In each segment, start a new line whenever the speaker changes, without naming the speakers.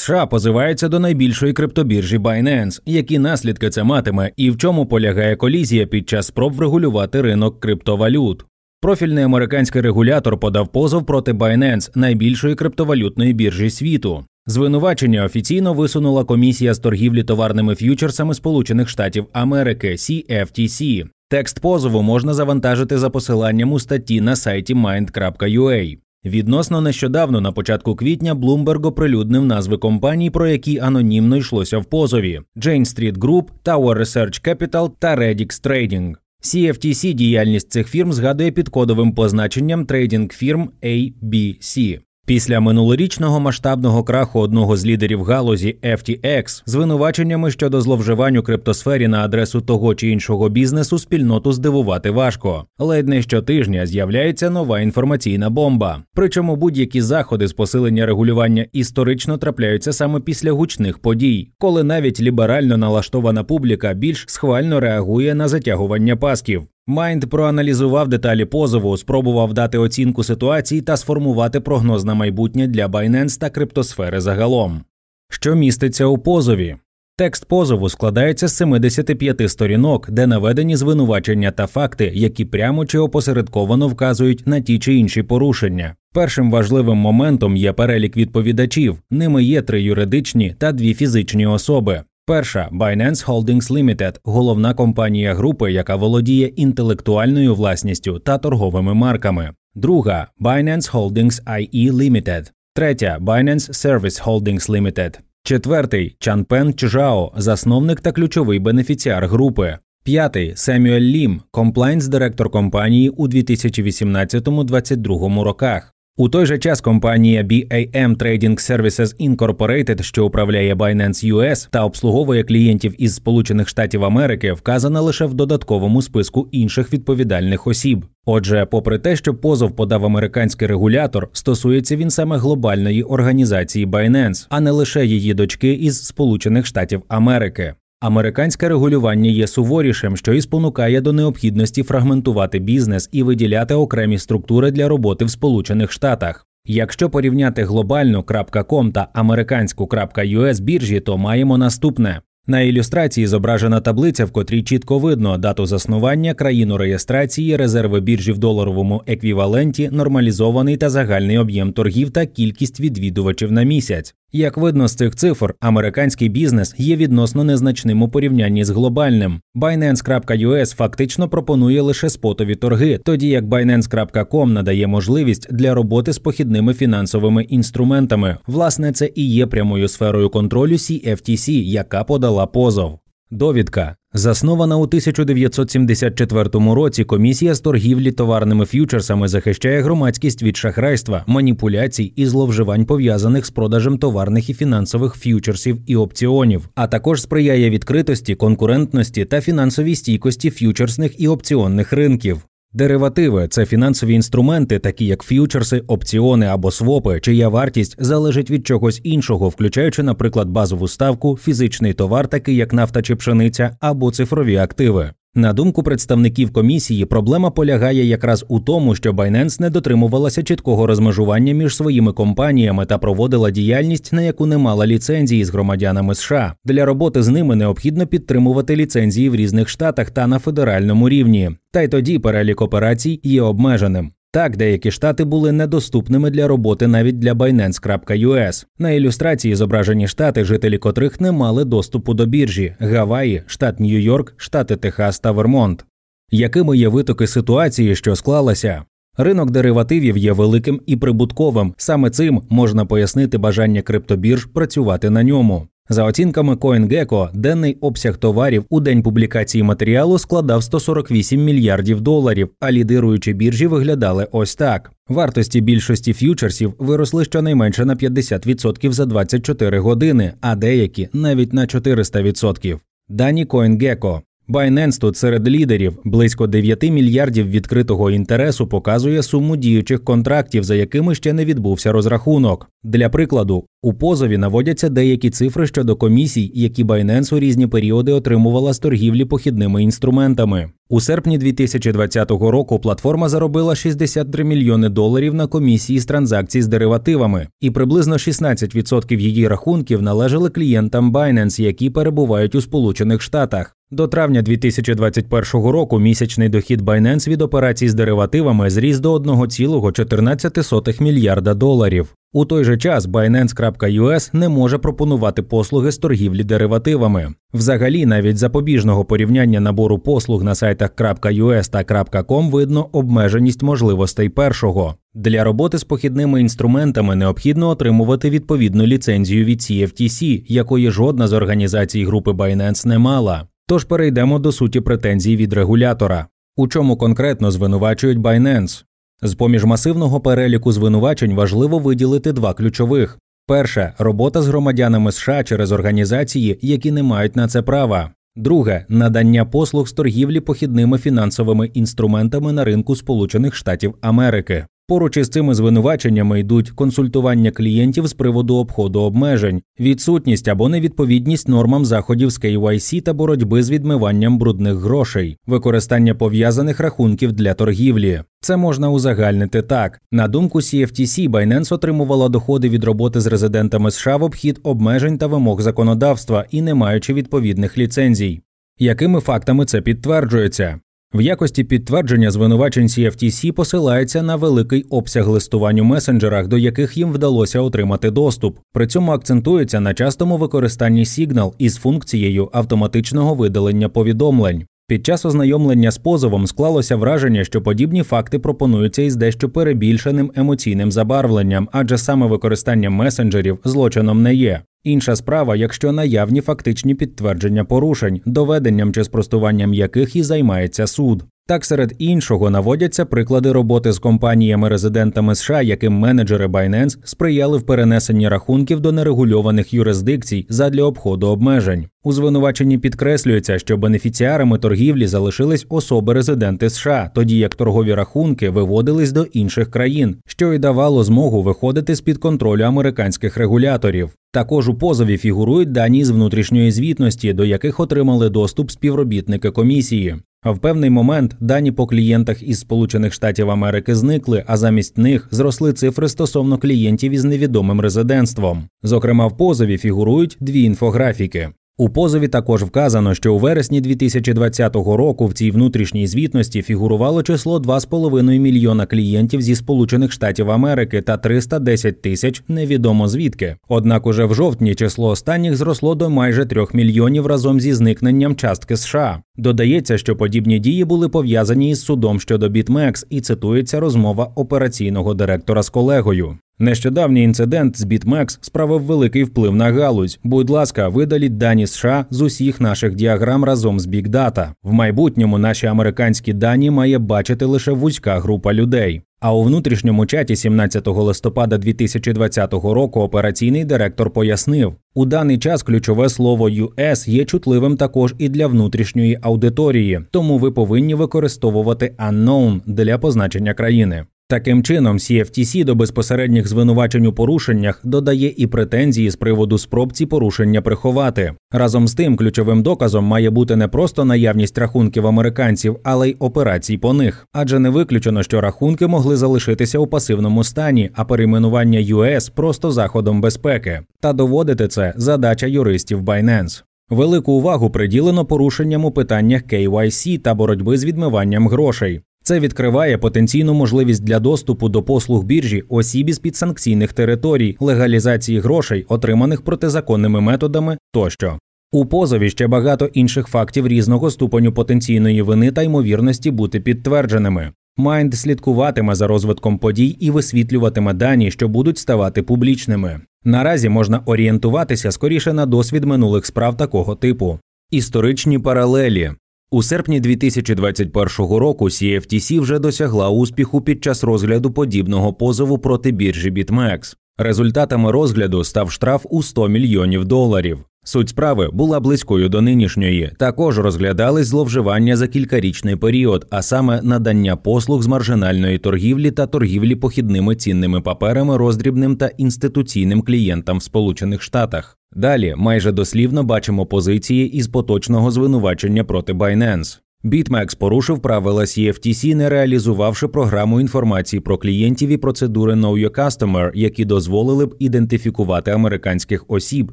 США позиваються до найбільшої криптобіржі Binance. Які наслідки це матиме, і в чому полягає колізія під час спроб врегулювати ринок криптовалют? Профільний американський регулятор подав позов проти Binance, найбільшої криптовалютної біржі світу. Звинувачення офіційно висунула комісія з торгівлі товарними ф'ючерсами Сполучених Штатів Америки CFTC. Текст позову можна завантажити за посиланням у статті на сайті mind.ua. Відносно нещодавно, на початку квітня, Bloomberg оприлюднив назви компаній, про які анонімно йшлося в позові: Jane Street Group, Tower Research Capital та Redix Trading. CFTC діяльність цих фірм згадує під кодовим позначенням трейдинг фірм ABC. Після минулорічного масштабного краху одного з лідерів галузі FTX звинуваченнями щодо зловживань у криптосфері на адресу того чи іншого бізнесу спільноту здивувати важко. Ледь не щотижня з'являється нова інформаційна бомба. Причому будь-які заходи з посилення регулювання історично трапляються саме після гучних подій, коли навіть ліберально налаштована публіка більш схвально реагує на затягування пасків. Майнд проаналізував деталі позову, спробував дати оцінку ситуації та сформувати прогноз на майбутнє для Binance та криптосфери загалом. Що міститься у позові? Текст позову складається з 75 сторінок, де наведені звинувачення та факти, які прямо чи опосередковано вказують на ті чи інші порушення. Першим важливим моментом є перелік відповідачів, ними є три юридичні та дві фізичні особи. Перша Binance Holdings Limited – головна компанія групи, яка володіє інтелектуальною власністю та торговими марками. Друга Binance Holdings IE Limited. Третя Binance Service Holdings Limited. Четвертий Чанпен Чжао, засновник та ключовий бенефіціар групи. П'ятий Семюель Лім, комплайнс директор компанії у 2018-2022 роках. У той же час компанія BAM Trading Services Incorporated, що управляє Binance US та обслуговує клієнтів із Сполучених Штатів Америки, вказана лише в додатковому списку інших відповідальних осіб. Отже, попри те, що позов подав американський регулятор, стосується він саме глобальної організації Binance, а не лише її дочки із Сполучених Штатів Америки. Американське регулювання є суворішим, що і спонукає до необхідності фрагментувати бізнес і виділяти окремі структури для роботи в Сполучених Штатах. Якщо порівняти глобальну .com та американську .us біржі, то маємо наступне. На ілюстрації зображена таблиця, в котрій чітко видно дату заснування, країну реєстрації, резерви біржі в доларовому еквіваленті, нормалізований та загальний об'єм торгів та кількість відвідувачів на місяць. Як видно з цих цифр, американський бізнес є відносно незначним у порівнянні з глобальним. Binance.us фактично пропонує лише спотові торги, тоді як Binance.com надає можливість для роботи з похідними фінансовими інструментами. Власне, це і є прямою сферою контролю CFTC, яка подала позов. Довідка заснована у 1974 році. Комісія з торгівлі товарними ф'ючерсами захищає громадськість від шахрайства, маніпуляцій і зловживань пов'язаних з продажем товарних і фінансових ф'ючерсів і опціонів, а також сприяє відкритості, конкурентності та фінансовій стійкості ф'ючерсних і опціонних ринків. Деривативи це фінансові інструменти, такі як ф'ючерси, опціони або свопи, чия вартість залежить від чогось іншого, включаючи, наприклад, базову ставку, фізичний товар, такий як нафта чи пшениця, або цифрові активи. На думку представників комісії, проблема полягає якраз у тому, що Binance не дотримувалася чіткого розмежування між своїми компаніями та проводила діяльність, на яку не мала ліцензії з громадянами США. Для роботи з ними необхідно підтримувати ліцензії в різних штатах та на федеральному рівні. Та й тоді перелік операцій є обмеженим. Так, деякі штати були недоступними для роботи навіть для Binance.us. На ілюстрації зображені штати, жителі котрих не мали доступу до біржі: Гаваї, штат Нью-Йорк, штати Техас та Вермонт. Якими є витоки ситуації, що склалася? Ринок деривативів є великим і прибутковим. Саме цим можна пояснити бажання криптобірж працювати на ньому. За оцінками CoinGecko, денний обсяг товарів у день публікації матеріалу складав 148 мільярдів доларів, а лідируючі біржі виглядали ось так. Вартості більшості ф'ючерсів виросли щонайменше на 50% за 24 години, а деякі навіть на 400%. Дані CoinGecko. Binance тут серед лідерів близько 9 мільярдів відкритого інтересу показує суму діючих контрактів, за якими ще не відбувся розрахунок. Для прикладу, у позові наводяться деякі цифри щодо комісій, які Binance у різні періоди отримувала з торгівлі похідними інструментами. У серпні 2020 року платформа заробила 63 мільйони доларів на комісії з транзакцій з деривативами, і приблизно 16% її рахунків належали клієнтам Binance, які перебувають у Сполучених Штатах. До травня 2021 року місячний дохід Binance від операцій з деривативами зріс до 1,14 мільярда доларів. У той же час Binance.us не може пропонувати послуги з торгівлі деривативами. Взагалі, навіть запобіжного порівняння набору послуг на сайтах .us та .com видно обмеженість можливостей першого. Для роботи з похідними інструментами необхідно отримувати відповідну ліцензію від CFTC, якої жодна з організацій групи Binance не мала. Тож перейдемо до суті претензій від регулятора. У чому конкретно звинувачують Binance? З поміж масивного переліку звинувачень важливо виділити два ключових: перше робота з громадянами США через організації, які не мають на це права. Друге надання послуг з торгівлі похідними фінансовими інструментами на ринку Сполучених Штатів Америки. Поруч із цими звинуваченнями йдуть консультування клієнтів з приводу обходу обмежень, відсутність або невідповідність нормам заходів з KYC та боротьби з відмиванням брудних грошей, використання пов'язаних рахунків для торгівлі. Це можна узагальнити так. На думку CFTC, Binance отримувала доходи від роботи з резидентами США в обхід обмежень та вимог законодавства і не маючи відповідних ліцензій. Якими фактами це підтверджується? В якості підтвердження звинувачень CFTC посилається на великий обсяг листувань у месенджерах, до яких їм вдалося отримати доступ. При цьому акцентується на частому використанні Signal із функцією автоматичного видалення повідомлень. Під час ознайомлення з позовом склалося враження, що подібні факти пропонуються із дещо перебільшеним емоційним забарвленням, адже саме використання месенджерів злочином не є. Інша справа, якщо наявні фактичні підтвердження порушень, доведенням чи спростуванням яких і займається суд. Так, серед іншого наводяться приклади роботи з компаніями-резидентами США, яким менеджери Binance сприяли в перенесенні рахунків до нерегульованих юрисдикцій задля обходу обмежень. У звинуваченні підкреслюється, що бенефіціарами торгівлі залишились особи резиденти США, тоді як торгові рахунки виводились до інших країн, що й давало змогу виходити з під контролю американських регуляторів. Також у позові фігурують дані з внутрішньої звітності, до яких отримали доступ співробітники комісії. В певний момент дані по клієнтах із Сполучених Штатів Америки зникли, а замість них зросли цифри стосовно клієнтів із невідомим резидентством. Зокрема, в позові фігурують дві інфографіки. У позові також вказано, що у вересні 2020 року в цій внутрішній звітності фігурувало число 2,5 мільйона клієнтів зі Сполучених Штатів Америки та 310 тисяч невідомо звідки. Однак уже в жовтні число останніх зросло до майже 3 мільйонів разом зі зникненням частки США. Додається, що подібні дії були пов'язані із судом щодо BitMEX і цитується розмова операційного директора з колегою. Нещодавній інцидент з BitMEX справив великий вплив на галузь. Будь ласка, видаліть дані США з усіх наших діаграм разом з Big Data. В майбутньому наші американські дані має бачити лише вузька група людей. А у внутрішньому чаті 17 листопада 2020 року операційний директор пояснив, у даний час ключове слово US є чутливим також і для внутрішньої аудиторії, тому ви повинні використовувати unknown для позначення країни. Таким чином, CFTC до безпосередніх звинувачень у порушеннях додає і претензії з приводу спроб ці порушення приховати. Разом з тим, ключовим доказом має бути не просто наявність рахунків американців, але й операцій по них, адже не виключено, що рахунки могли залишитися у пасивному стані, а перейменування US просто заходом безпеки. Та доводити це задача юристів Binance. Велику увагу приділено порушенням у питаннях KYC та боротьби з відмиванням грошей. Це відкриває потенційну можливість для доступу до послуг біржі осіб із підсанкційних територій, легалізації грошей, отриманих протизаконними методами тощо. У позові ще багато інших фактів різного ступеню потенційної вини та ймовірності бути підтвердженими. Майнд слідкуватиме за розвитком подій і висвітлюватиме дані, що будуть ставати публічними. Наразі можна орієнтуватися скоріше на досвід минулих справ такого типу. Історичні паралелі у серпні 2021 року CFTC вже досягла успіху під час розгляду подібного позову проти біржі BitMEX. Результатами розгляду став штраф у 100 мільйонів доларів. Суть справи була близькою до нинішньої. Також розглядались зловживання за кількарічний період, а саме надання послуг з маржинальної торгівлі та торгівлі похідними цінними паперами роздрібним та інституційним клієнтам в Сполучених Штатах. Далі майже дослівно бачимо позиції із поточного звинувачення проти Binance. BitMEX порушив правила CFTC, не реалізувавши програму інформації про клієнтів і процедури Know Your Customer, які дозволили б ідентифікувати американських осіб,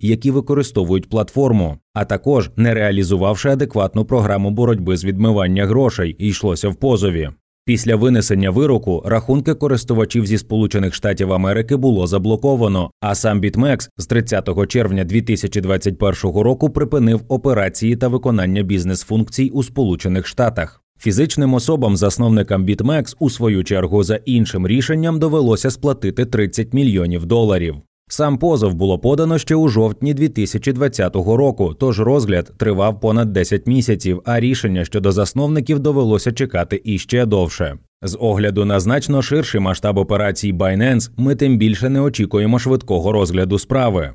які використовують платформу, а також не реалізувавши адекватну програму боротьби з відмивання грошей, йшлося в позові. Після винесення вироку рахунки користувачів зі Сполучених Штатів Америки було заблоковано, а сам BitMEX з 30 червня 2021 року припинив операції та виконання бізнес-функцій у Сполучених Штатах. Фізичним особам, засновникам BitMEX, у свою чергу за іншим рішенням довелося сплатити 30 мільйонів доларів. Сам позов було подано ще у жовтні 2020 року, тож розгляд тривав понад 10 місяців, а рішення щодо засновників довелося чекати іще довше. З огляду на значно ширший масштаб операцій Binance ми тим більше не очікуємо швидкого розгляду справи.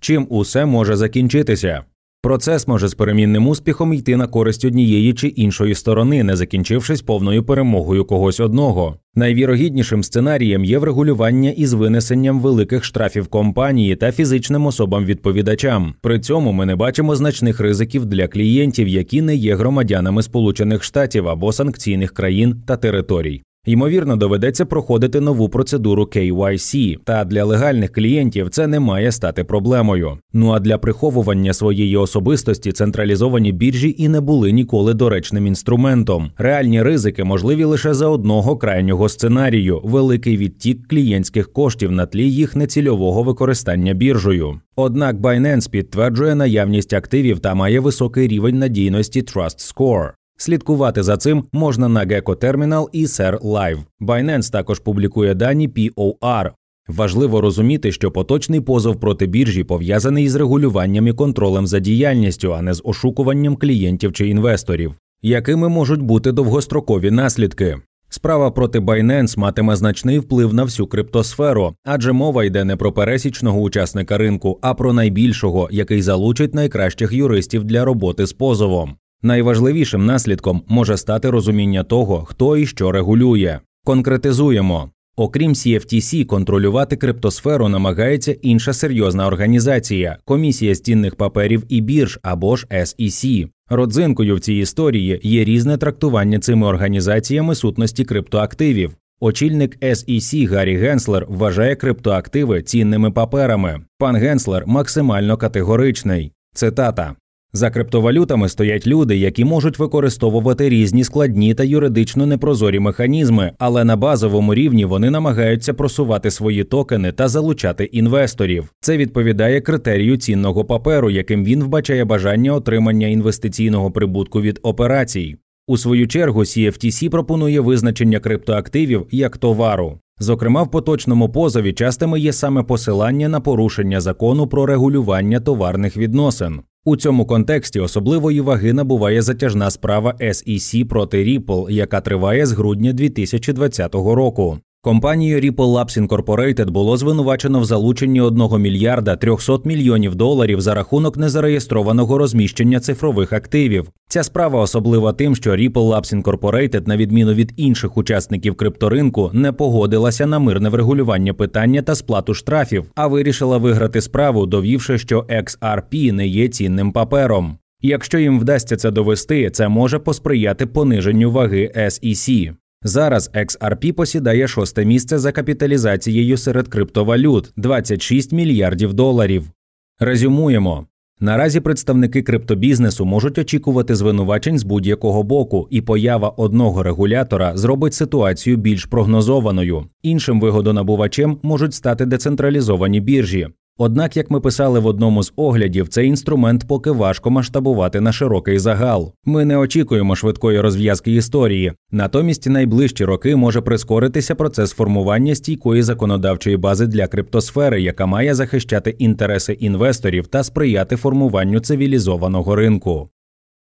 Чим усе може закінчитися? Процес може з перемінним успіхом йти на користь однієї чи іншої сторони, не закінчившись повною перемогою когось одного. Найвірогіднішим сценарієм є врегулювання із винесенням великих штрафів компанії та фізичним особам відповідачам. При цьому ми не бачимо значних ризиків для клієнтів, які не є громадянами Сполучених Штатів або санкційних країн та територій. Ймовірно, доведеться проходити нову процедуру KYC, та для легальних клієнтів це не має стати проблемою. Ну а для приховування своєї особистості централізовані біржі і не були ніколи доречним інструментом. Реальні ризики можливі лише за одного крайнього сценарію великий відтік клієнтських коштів на тлі їх нецільового використання біржею. Однак Binance підтверджує наявність активів та має високий рівень надійності Trust Score. Слідкувати за цим можна на Gecko Terminal і SER Live. Binance також публікує дані POR. Важливо розуміти, що поточний позов проти біржі пов'язаний із регулюванням і контролем за діяльністю, а не з ошукуванням клієнтів чи інвесторів, якими можуть бути довгострокові наслідки. Справа проти Binance матиме значний вплив на всю криптосферу, адже мова йде не про пересічного учасника ринку, а про найбільшого, який залучить найкращих юристів для роботи з позовом. Найважливішим наслідком може стати розуміння того, хто і що регулює. Конкретизуємо. Окрім CFTC, контролювати криптосферу намагається інша серйозна організація комісія з цінних паперів і бірж або ж SEC. Родзинкою в цій історії є різне трактування цими організаціями сутності криптоактивів. Очільник SEC Гаррі Генслер вважає криптоактиви цінними паперами. Пан Генслер максимально категоричний. Цитата за криптовалютами стоять люди, які можуть використовувати різні складні та юридично непрозорі механізми, але на базовому рівні вони намагаються просувати свої токени та залучати інвесторів. Це відповідає критерію цінного паперу, яким він вбачає бажання отримання інвестиційного прибутку від операцій. У свою чергу CFTC пропонує визначення криптоактивів як товару. Зокрема, в поточному позові частими є саме посилання на порушення закону про регулювання товарних відносин. У цьому контексті особливої ваги набуває затяжна справа SEC проти Ripple, яка триває з грудня 2020 року. Компанію Ripple Labs Incorporated було звинувачено в залученні 1 мільярда 300 мільйонів доларів за рахунок незареєстрованого розміщення цифрових активів. Ця справа особлива тим, що Ripple Labs Incorporated, на відміну від інших учасників крипторинку, не погодилася на мирне врегулювання питання та сплату штрафів, а вирішила виграти справу, довівши, що XRP не є цінним папером. Якщо їм вдасться це довести, це може посприяти пониженню ваги SEC. Зараз XRP посідає шосте місце за капіталізацією серед криптовалют 26 мільярдів доларів. Резюмуємо. Наразі представники криптобізнесу можуть очікувати звинувачень з будь-якого боку, і поява одного регулятора зробить ситуацію більш прогнозованою. Іншим вигодонабувачем можуть стати децентралізовані біржі. Однак, як ми писали в одному з оглядів, цей інструмент поки важко масштабувати на широкий загал. Ми не очікуємо швидкої розв'язки історії. Натомість найближчі роки може прискоритися процес формування стійкої законодавчої бази для криптосфери, яка має захищати інтереси інвесторів та сприяти формуванню цивілізованого ринку.